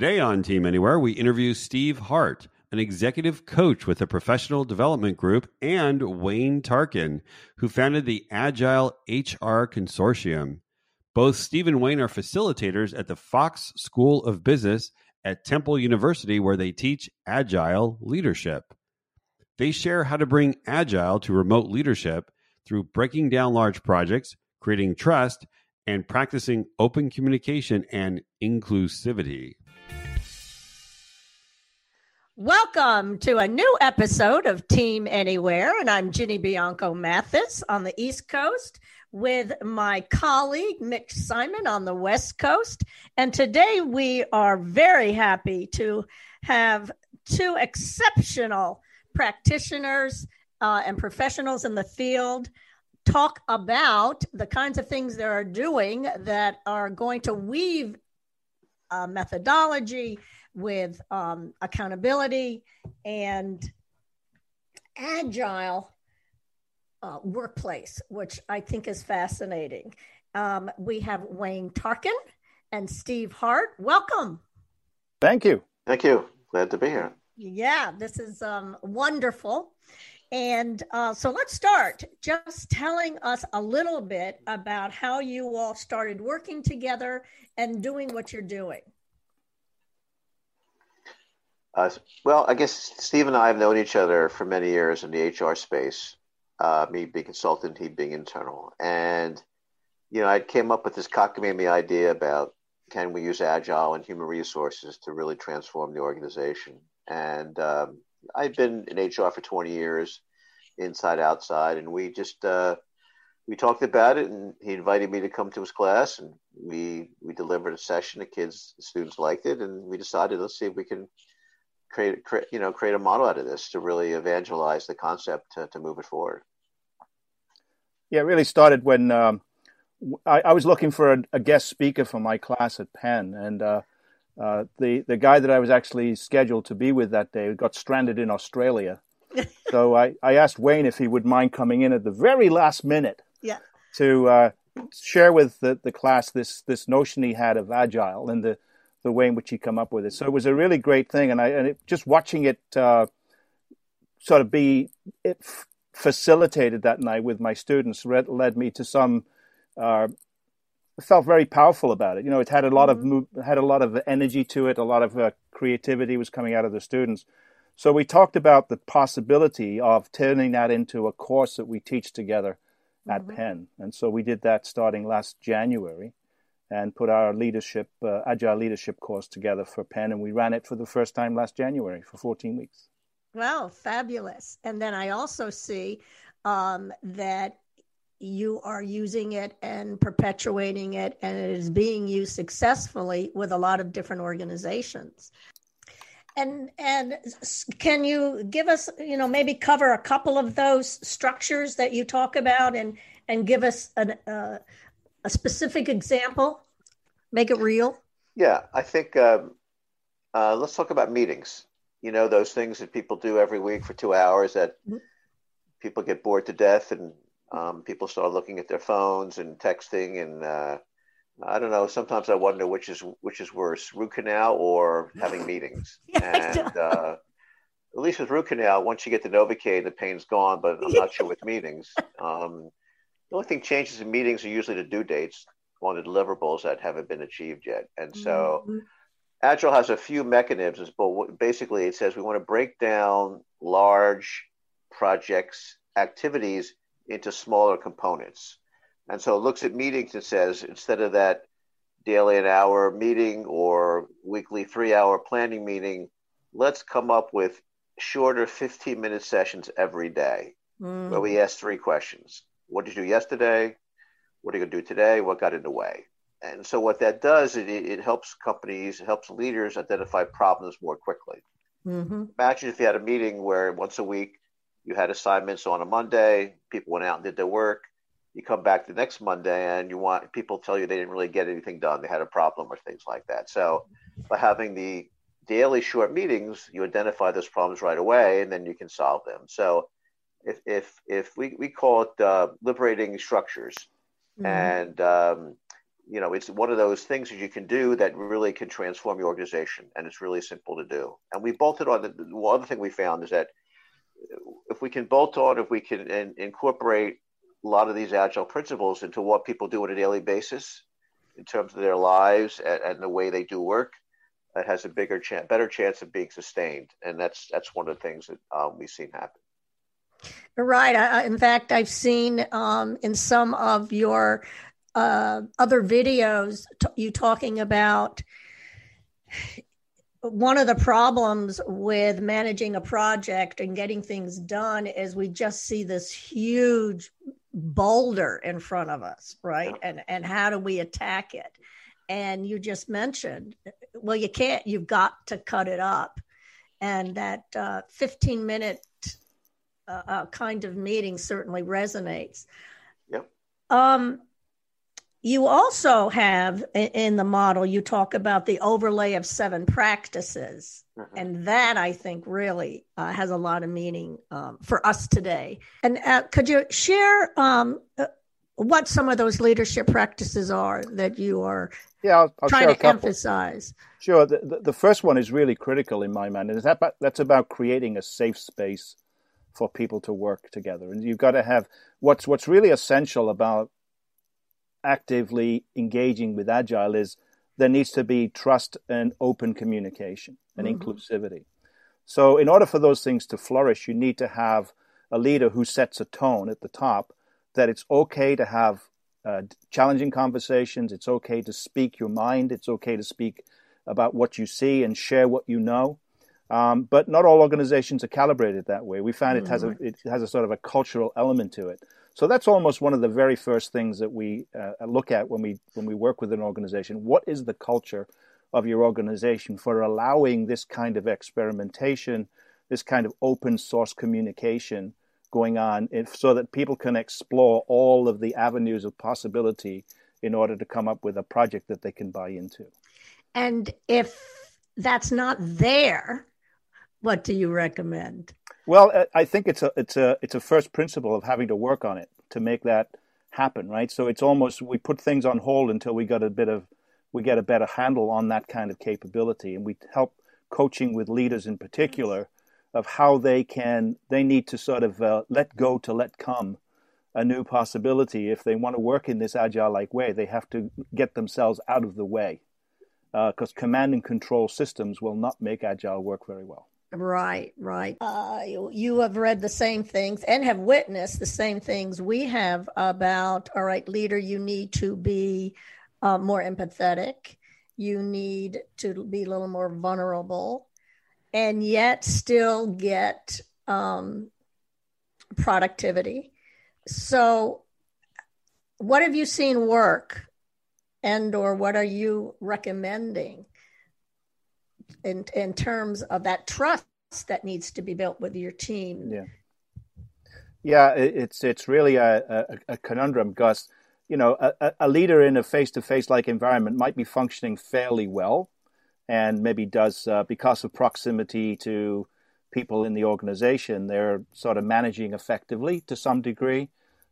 Today on Team Anywhere, we interview Steve Hart, an executive coach with the Professional Development Group, and Wayne Tarkin, who founded the Agile HR Consortium. Both Steve and Wayne are facilitators at the Fox School of Business at Temple University, where they teach Agile leadership. They share how to bring Agile to remote leadership through breaking down large projects, creating trust, and practicing open communication and inclusivity. Welcome to a new episode of Team Anywhere, and I'm Ginny Bianco Mathis on the East Coast with my colleague Mitch Simon on the West Coast. And today we are very happy to have two exceptional practitioners uh, and professionals in the field talk about the kinds of things they are doing that are going to weave uh, methodology with um, accountability and agile uh, workplace, which I think is fascinating. Um, we have Wayne Tarkin and Steve Hart. Welcome. Thank you. Thank you. Glad to be here. Yeah, this is um, wonderful. And uh, so let's start just telling us a little bit about how you all started working together and doing what you're doing. Uh, well, I guess Steve and I have known each other for many years in the HR space. Uh, me being consultant, he being internal, and you know, I came up with this cockamamie idea about can we use agile and human resources to really transform the organization. And um, I've been in HR for 20 years, inside outside, and we just uh, we talked about it, and he invited me to come to his class, and we we delivered a session. The kids, the students liked it, and we decided let's see if we can create, create you know create a model out of this to really evangelize the concept to, to move it forward. Yeah, it really started when um, I, I, was looking for a, a, guest speaker for my class at Penn, and uh, uh, the the guy that I was actually scheduled to be with that day got stranded in Australia. so I, I asked Wayne if he would mind coming in at the very last minute yeah. to uh, share with the, the class this this notion he had of agile and the the way in which he come up with it. So it was a really great thing, and I and it, just watching it uh, sort of be it f- facilitated that night with my students read, led me to some. Uh, felt very powerful about it. You know, it had a lot mm-hmm. of had a lot of energy to it. A lot of uh, creativity was coming out of the students. So we talked about the possibility of turning that into a course that we teach together at mm-hmm. Penn, and so we did that starting last January and put our leadership, uh, agile leadership course together for Penn, and we ran it for the first time last January for 14 weeks. Well, fabulous! And then I also see um, that you are using it and perpetuating it, and it is being used successfully with a lot of different organizations. And and can you give us, you know, maybe cover a couple of those structures that you talk about, and and give us an, uh, a specific example? Make it real. Yeah, I think um, uh, let's talk about meetings. You know, those things that people do every week for two hours that mm-hmm. people get bored to death and um, people start looking at their phones and texting and uh, I don't know. Sometimes I wonder which is which is worse, root canal or having meetings. yeah, and uh, at least with root canal, once you get the Novocaine, the pain's gone. But I'm not sure with meetings. Um, the only thing changes in meetings are usually the due dates on the deliverables that haven't been achieved yet. And so mm-hmm. Agile has a few mechanisms, but basically it says we want to break down large projects activities into smaller components. And so it looks at meetings and says instead of that daily an hour meeting or weekly three hour planning meeting, let's come up with shorter 15 minute sessions every day mm. where we ask three questions what did you do yesterday? What are you going to do today? What got in the way? And so what that does, it, it helps companies, it helps leaders identify problems more quickly. Mm-hmm. Imagine if you had a meeting where once a week you had assignments on a Monday, people went out and did their work. You come back the next Monday and you want people tell you they didn't really get anything done. They had a problem or things like that. So by having the daily short meetings, you identify those problems right away and then you can solve them. So if if if we, we call it uh, liberating structures mm-hmm. and um, you know, it's one of those things that you can do that really can transform your organization, and it's really simple to do. And we bolted on the, the other thing we found is that if we can bolt on, if we can in, incorporate a lot of these agile principles into what people do on a daily basis in terms of their lives and, and the way they do work, it has a bigger chance, better chance of being sustained. And that's that's one of the things that um, we've seen happen. Right. I, in fact, I've seen um, in some of your uh, other videos t- you talking about one of the problems with managing a project and getting things done is we just see this huge boulder in front of us right? And and how do we attack it? And you just mentioned well you can't you've got to cut it up. And that uh, 15 minute uh, kind of meeting certainly resonates yep um you also have in the model, you talk about the overlay of seven practices. Mm-hmm. And that I think really uh, has a lot of meaning um, for us today. And uh, could you share um, uh, what some of those leadership practices are that you are yeah, I'll, I'll trying to emphasize? Sure. The, the, the, first one is really critical in my mind. And that, that's about creating a safe space for people to work together. And you've got to have what's, what's really essential about actively engaging with agile is there needs to be trust and open communication and mm-hmm. inclusivity. So, in order for those things to flourish, you need to have a leader who sets a tone at the top that it's okay to have uh, challenging conversations. It's okay to speak your mind. It's okay to speak about what you see and share what you know. Um, but not all organizations are calibrated that way. We found it has a mm-hmm. it has a sort of a cultural element to it. So that's almost one of the very first things that we uh, look at when we when we work with an organization. What is the culture of your organization for allowing this kind of experimentation, this kind of open source communication going on, if, so that people can explore all of the avenues of possibility in order to come up with a project that they can buy into. And if that's not there, what do you recommend? Well, I think it's a it's a it's a first principle of having to work on it to make that happen, right? So it's almost we put things on hold until we got a bit of we get a better handle on that kind of capability, and we help coaching with leaders in particular of how they can they need to sort of uh, let go to let come a new possibility if they want to work in this agile like way they have to get themselves out of the way because uh, command and control systems will not make agile work very well Right, right. Uh, you, have read the same things and have witnessed the same things we have about, all right, leader, you need to be uh, more empathetic. You need to be a little more vulnerable and yet still get um, productivity. So, what have you seen work and or what are you recommending in in terms of that trust that needs to be built with your team. Yeah, yeah, it's it's really a, a, a conundrum Gus. you know a, a leader in a face to face like environment might be functioning fairly well, and maybe does uh, because of proximity to people in the organization, they're sort of managing effectively to some degree.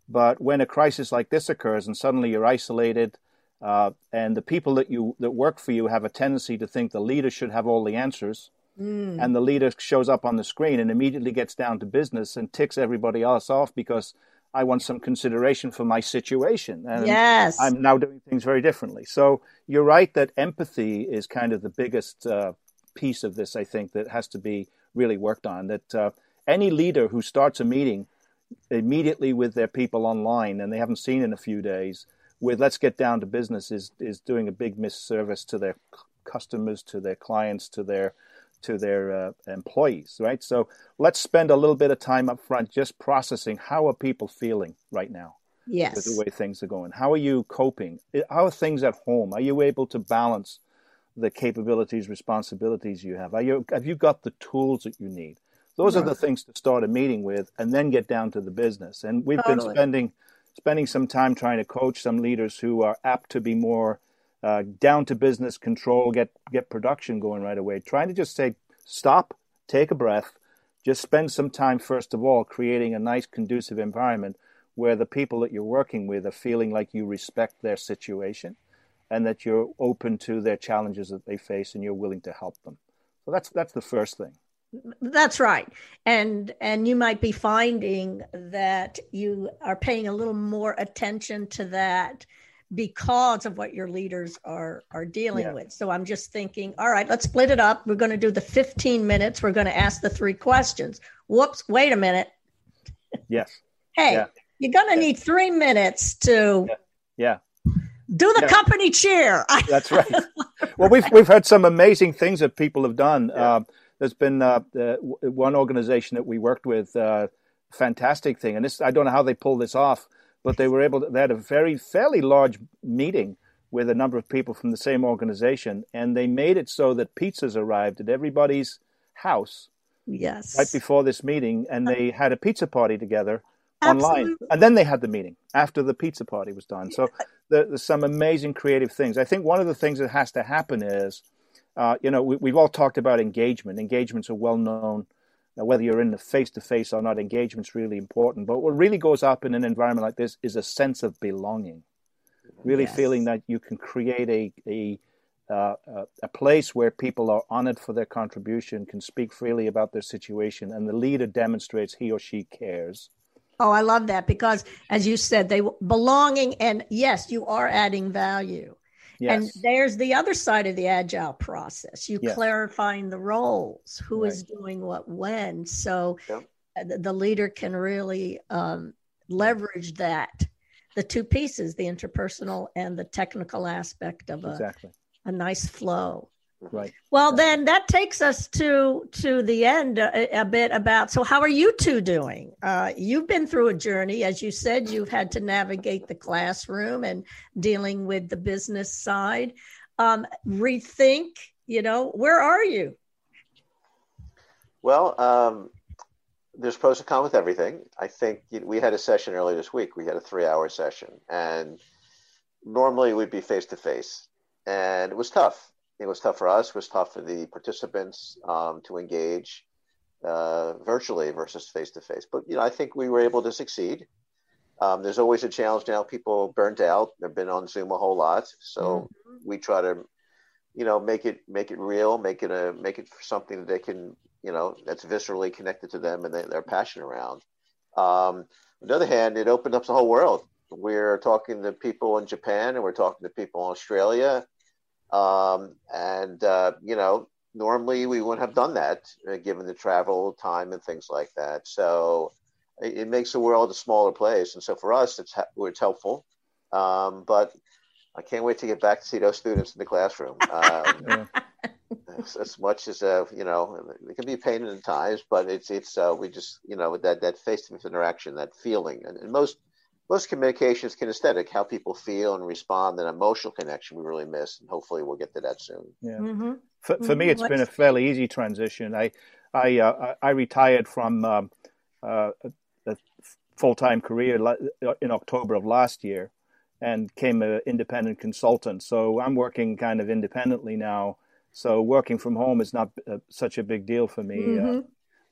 But when a crisis like this occurs and suddenly you're isolated uh, and the people that you that work for you have a tendency to think the leader should have all the answers, mm. and the leader shows up on the screen and immediately gets down to business and ticks everybody else off because I want some consideration for my situation. And yes, I'm now doing things very differently. So you're right that empathy is kind of the biggest uh, piece of this. I think that has to be really worked on. That uh, any leader who starts a meeting immediately with their people online and they haven't seen in a few days with let's get down to business is is doing a big misservice to their customers, to their clients, to their to their uh, employees, right? So let's spend a little bit of time up front just processing how are people feeling right now. yes. with the way things are going? How are you coping? How are things at home? Are you able to balance the capabilities, responsibilities you have? Are you have you got the tools that you need? Those right. are the things to start a meeting with, and then get down to the business. And we've totally. been spending spending some time trying to coach some leaders who are apt to be more uh, down to business control, get get production going right away. Trying to just say stop, take a breath, just spend some time first of all creating a nice conducive environment where the people that you're working with are feeling like you respect their situation and that you're open to their challenges that they face and you're willing to help them. So that's that's the first thing. That's right. And and you might be finding that you are paying a little more attention to that because of what your leaders are are dealing yeah. with. So I'm just thinking, all right, let's split it up. We're going to do the 15 minutes. We're going to ask the three questions. Whoops, wait a minute. Yes. hey, yeah. you're going to yeah. need 3 minutes to Yeah. Do the company cheer. That's right. Well, we've we've heard some amazing things that people have done. Uh, there's been uh, uh, one organization that we worked with, uh, fantastic thing, and this I don't know how they pulled this off, but they were able to. They had a very fairly large meeting with a number of people from the same organization, and they made it so that pizzas arrived at everybody's house. Yes. Right before this meeting, and they had a pizza party together Absolutely. online, and then they had the meeting after the pizza party was done. So there, there's some amazing creative things. I think one of the things that has to happen is uh, you know, we, have all talked about engagement. Engagements are well known. Now, whether you're in the face to face or not, engagement's really important. But what really goes up in an environment like this is a sense of belonging. Really yes. feeling that you can create a a uh, a place where people are honored for their contribution, can speak freely about their situation, and the leader demonstrates he or she cares. Oh, I love that because, as you said, they belonging, and yes, you are adding value. Yes. And there's the other side of the agile process. You yes. clarifying the roles, who right. is doing what when. So yeah. the, the, leader can really um, leverage that, the two pieces, the interpersonal and the technical aspect of a, exactly. a nice flow. Right. Well, then that takes us to to the end a, a bit about. So, how are you two doing? Uh, you've been through a journey, as you said. You've had to navigate the classroom and dealing with the business side. Um, rethink. You know, where are you? Well, um, there's pros and cons with everything. I think we had a session earlier this week. We had a three-hour session, and normally we'd be face to face, and it was tough it was tough for us. It was tough for the participants um, to engage uh, virtually versus face to face. But you know, I think we were able to succeed. Um, there's always a challenge now. People burnt out. They've been on Zoom a whole lot, so mm-hmm. we try to, you know, make it make it real, make it a make it something that they can, you know, that's viscerally connected to them and they, they're passionate around. Um, on the other hand, it opened up the whole world. We're talking to people in Japan and we're talking to people in Australia um, and, uh, you know, normally we wouldn't have done that uh, given the travel time and things like that. So it, it, makes the world a smaller place. And so for us, it's, it's helpful. Um, but I can't wait to get back to see those students in the classroom. Um, as, as, much as uh, you know, it can be a pain in times, but it's it's uh, we just you know that that face to face interaction, that feeling, and, and most most communications kinesthetic, how people feel and respond, and emotional connection we really miss, and hopefully we'll get to that soon. Yeah. Mm-hmm. For, for mm-hmm. me, it's been a fairly easy transition. I I uh, I retired from um, uh, a full time career in October of last year, and came an independent consultant. So I'm working kind of independently now. So working from home is not uh, such a big deal for me. Uh, mm-hmm.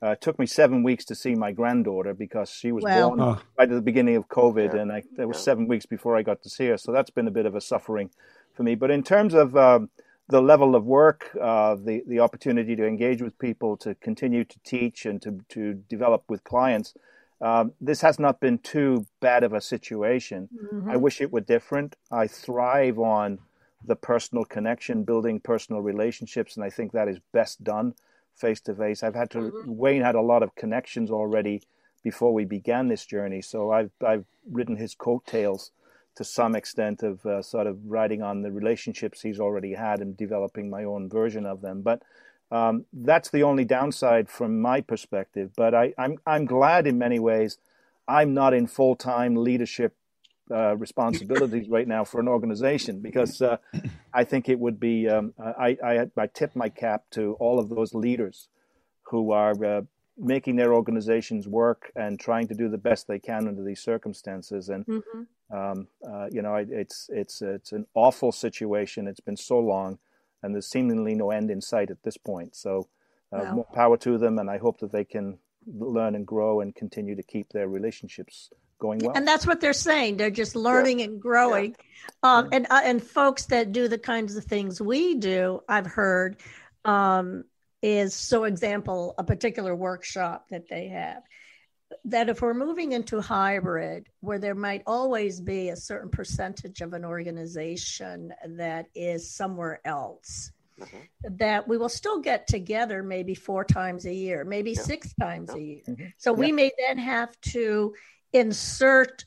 Uh, it took me seven weeks to see my granddaughter because she was well, born oh. right at the beginning of COVID, yeah. and I, it was seven weeks before I got to see her. So that's been a bit of a suffering for me. But in terms of um, the level of work, uh, the the opportunity to engage with people, to continue to teach, and to to develop with clients, um, this has not been too bad of a situation. Mm-hmm. I wish it were different. I thrive on the personal connection, building personal relationships, and I think that is best done face to face. I've had to mm-hmm. Wayne had a lot of connections already before we began this journey, so I've I've ridden his coattails to some extent of uh, sort of riding on the relationships he's already had and developing my own version of them. But um, that's the only downside from my perspective. But I, I'm I'm glad in many ways I'm not in full time leadership uh, responsibilities right now for an organization because uh, I think it would be. Um, I, I, I tip my cap to all of those leaders who are uh, making their organizations work and trying to do the best they can under these circumstances. And mm-hmm. um, uh, you know, it's it's it's an awful situation. It's been so long, and there's seemingly no end in sight at this point. So, uh, wow. more power to them, and I hope that they can learn and grow and continue to keep their relationships going well. And that's what they're saying. They're just learning yeah. and growing. Yeah. Um, and uh, and folks that do the kinds of things we do, I've heard, um, is so example a particular workshop that they have that if we're moving into hybrid where there might always be a certain percentage of an organization that is somewhere else mm-hmm. that we will still get together maybe four times a year maybe yeah. six times yeah. a year mm-hmm. so yeah. we may then have to insert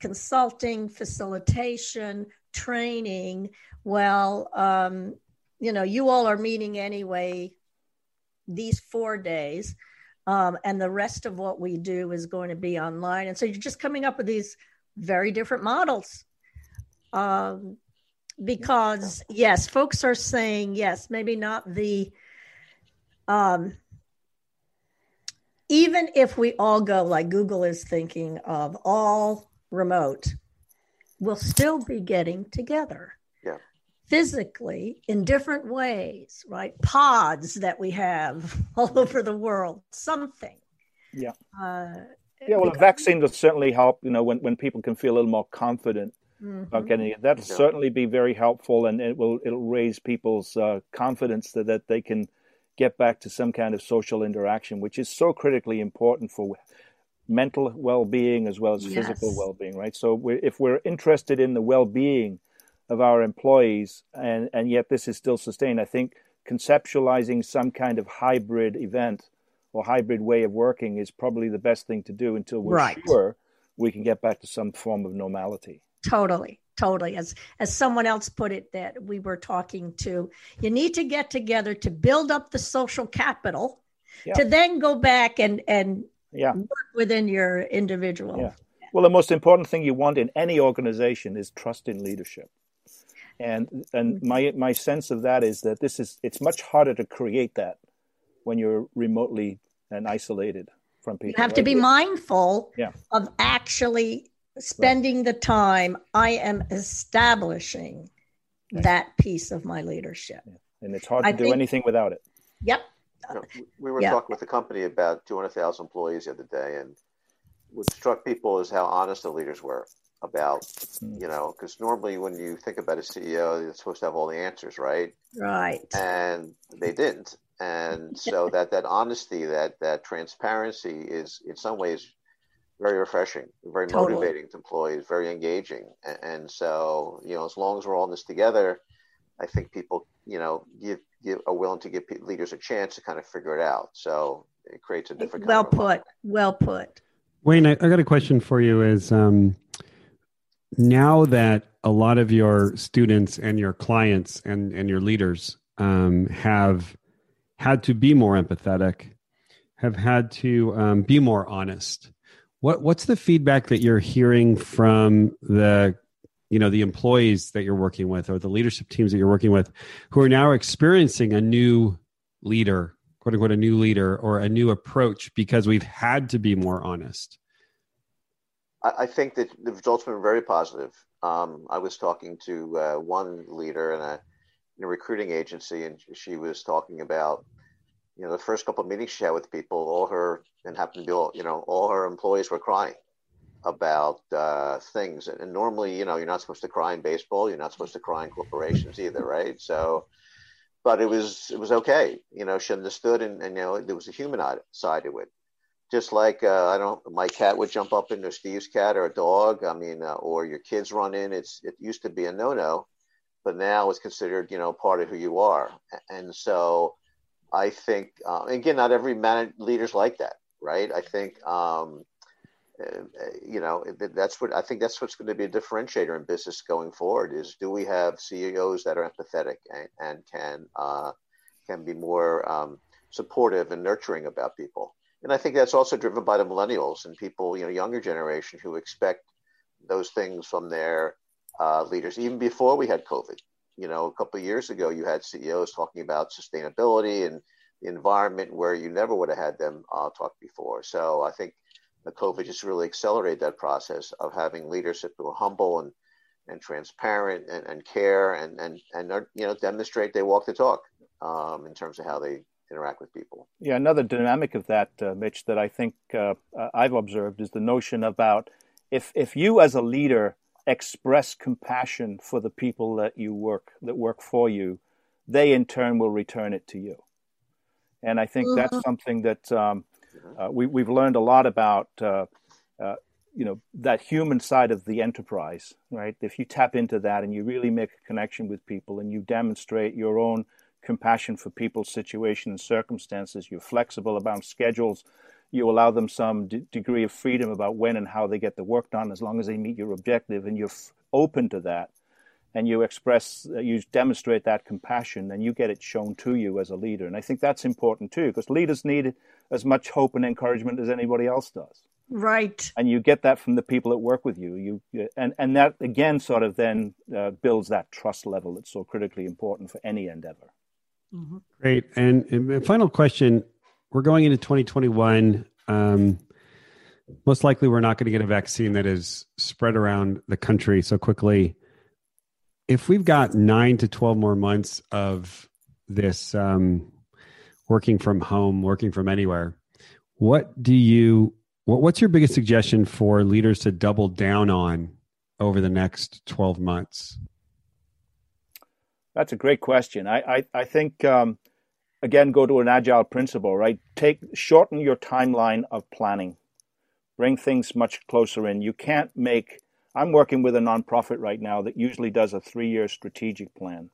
consulting, facilitation, training. Well, um, you know, you all are meeting anyway these four days. Um, and the rest of what we do is going to be online. And so you're just coming up with these very different models. Um, because, yes, folks are saying, yes, maybe not the um, even if we all go like Google is thinking of all remote, we'll still be getting together. Yeah. Physically in different ways, right? Pods that we have all over the world, something. Yeah. Uh, yeah, well, because- a vaccine will certainly help, you know, when, when people can feel a little more confident mm-hmm. about getting it. That'll yeah. certainly be very helpful and it will it'll raise people's uh, confidence that, that they can – get back to some kind of social interaction, which is so critically important for mental well-being as well as yes. physical well-being, right? So we're, if we're interested in the well-being of our employees, and and yet this is still sustained, I think conceptualizing some kind of hybrid event or hybrid way of working is probably the best thing to do until we're right. sure we can get back to some form of normality. Totally totally as as someone else put it that we were talking to you need to get together to build up the social capital yeah. to then go back and and yeah. work within your individual yeah. well the most important thing you want in any organization is trust in leadership and and mm-hmm. my my sense of that is that this is it's much harder to create that when you're remotely and isolated from people you have right? to be mindful yeah. of actually spending right. the time I am establishing that piece of my leadership. Yeah. And it's hard to I do think, anything without it. Yep. You know, we were yep. talking with a company about 200,000 employees the other day, and what struck people is how honest the leaders were about, mm. you know, because normally when you think about a CEO, they're supposed to have all the answers, right? Right. And they didn't. And so that that honesty, that that transparency is in some ways very refreshing, very totally. motivating to employees, very engaging. And, and, so, you know, as long as we're all in this together, I think people, you know, give, give are willing to give leaders a chance to kind of figure it out. So it creates a different. Well put. Well put. Wayne, I, I, got a question for you. Is um, now that a lot of your students and your clients and and your leaders um, have had to be more empathetic, have had to um, be more honest what what's the feedback that you're hearing from the you know the employees that you're working with or the leadership teams that you're working with who are now experiencing a new leader, quote unquote, a new leader or a new approach because we've had to be more honest? I, think that the results have been very positive. Um, I was talking to uh, one leader in a, in a recruiting agency, and she was talking about you know, the first couple of meetings she had with people, all her and happened to be all, you know, all her employees were crying about uh, things. And, and, normally, you know, you're not supposed to cry in baseball. You're not supposed to cry in corporations either, right? So, but it was it was okay. You know, she understood, and, and you know, there was a human side to it. Just like uh, I don't, my cat would jump up into Steve's cat or a dog. I mean, uh, or your kids run in. It's it used to be a no no, but now it's considered you know part of who you are. And so I think, uh, again, not every man leader's like that, right? I think, um, uh, you know, that's what I think that's what's going to be a differentiator in business going forward is do we have CEOs that are empathetic and, and can uh, can be more um, supportive and nurturing about people? And I think that's also driven by the millennials and people, you know, younger generation who expect those things from their uh, leaders, even before we had COVID. You know, a couple of years ago, you had CEOs talking about sustainability and environment where you never would have had them uh, talk before. So I think the COVID just really accelerated that process of having leadership who are humble and and transparent and, and care and and and are, you know demonstrate they walk the talk um, in terms of how they interact with people. Yeah, another dynamic of that, uh, Mitch, that I think uh, I've observed is the notion about if if you as a leader express compassion for the people that you work that work for you, they in turn will return it to you. And I think that's mm-hmm. something that um, uh, we, we've learned a lot about. Uh, uh, you know that human side of the enterprise, right? If you tap into that and you really make a connection with people and you demonstrate your own compassion for people's situation and circumstances. You're flexible about schedules. You allow them some d- degree of freedom about when and how they get the work done, as long as they meet your objective, and you're f- open to that. And you express, uh, you demonstrate that compassion, then you get it shown to you as a leader. And I think that's important too, because leaders need as much hope and encouragement as anybody else does. Right. And you get that from the people that work with you. You and and that again sort of then uh, builds that trust level that's so critically important for any endeavor. Mm-hmm. Great. And, and, final question: We're going into 2021. Um, most likely, we're not going to get a vaccine that is spread around the country so quickly. If we've got nine to 12 more months of this um, working from home, working from anywhere, what do you? What, what's your biggest suggestion for leaders to double down on over the next 12 months? That's a great question. I I, I think um, again go to an agile principle, right? Take shorten your timeline of planning. Bring things much closer in. You can't make. I'm working with a nonprofit right now that usually does a three-year strategic plan.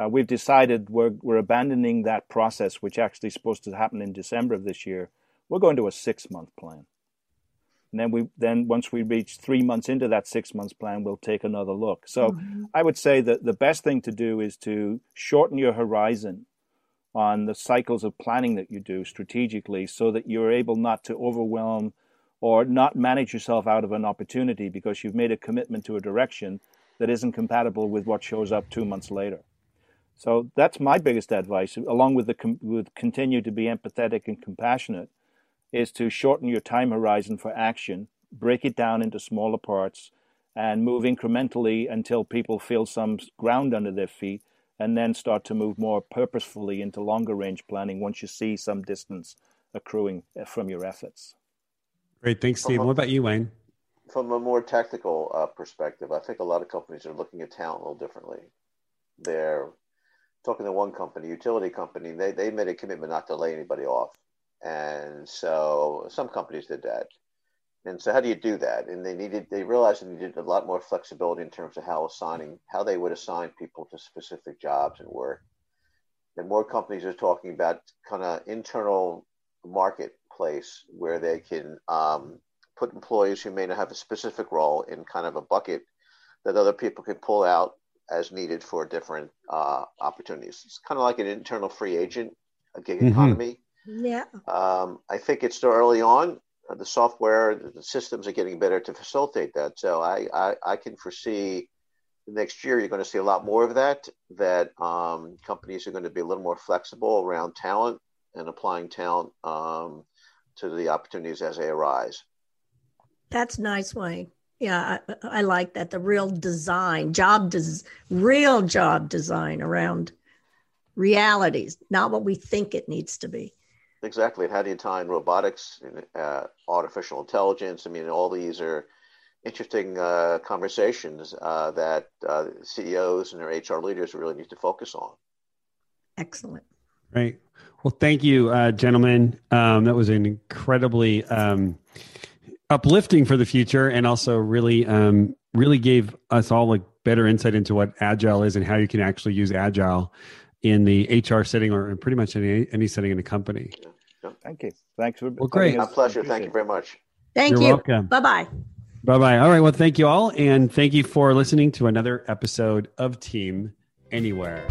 Uh, we've decided we're we're abandoning that process, which actually is supposed to happen in December of this year. We're going to a six-month plan. And then we then once we reach three months into that six months plan, we'll take another look. So mm-hmm. I would say that the best thing to do is to shorten your horizon on the cycles of planning that you do strategically so that you're able not to overwhelm or not manage yourself out of an opportunity because you've made a commitment to a direction that isn't compatible with what shows up two months later. So that's my biggest advice, along with the with continue to be empathetic and compassionate is to shorten your time horizon for action, break it down into smaller parts, and move incrementally until people feel some ground under their feet, and then start to move more purposefully into longer range planning once you see some distance accruing uh, from your efforts. Great. Thanks, Steve. what about you, Wayne? From a more tactical uh, perspective, I think a lot of companies are looking at talent a little differently. They're talking to one company, utility company, they, they made a commitment not to lay anybody off. And so some companies did that. And so how do you do that? And they needed, they realized they needed a lot more flexibility in terms of how assigning, how they would assign people to specific jobs and work. And more companies are talking about kind of internal marketplace where they can um, put employees who may not have a specific role in kind of a bucket that other people can pull out as needed for different uh, opportunities. It's kind of like an internal free agent, a gig mm-hmm. economy yeah. Um, I think it's still early on. Uh, the software, the systems are getting better to facilitate that. So I, I, I can foresee next year you're going to see a lot more of that. That um, companies are going to be a little more flexible around talent and applying talent um, to the opportunities as they arise. That's nice, Wayne. Yeah, I, I like that. The real design, job, des- real job design around realities, not what we think it needs to be. Exactly. How do you tie in robotics and uh, artificial intelligence? I mean, all these are interesting uh, conversations uh, that uh, CEOs and their HR leaders really need to focus on. Excellent. Right. Well, thank you, uh, gentlemen. Um, that was an incredibly um, uplifting for the future, and also really, um, really gave us all a better insight into what agile is and how you can actually use agile in the HR setting or in pretty much any any setting in a company. Thank you. Thanks for well, great. My pleasure. Thank you very much. Thank You're you. welcome. Bye bye. Bye bye. All right. Well, thank you all, and thank you for listening to another episode of Team Anywhere.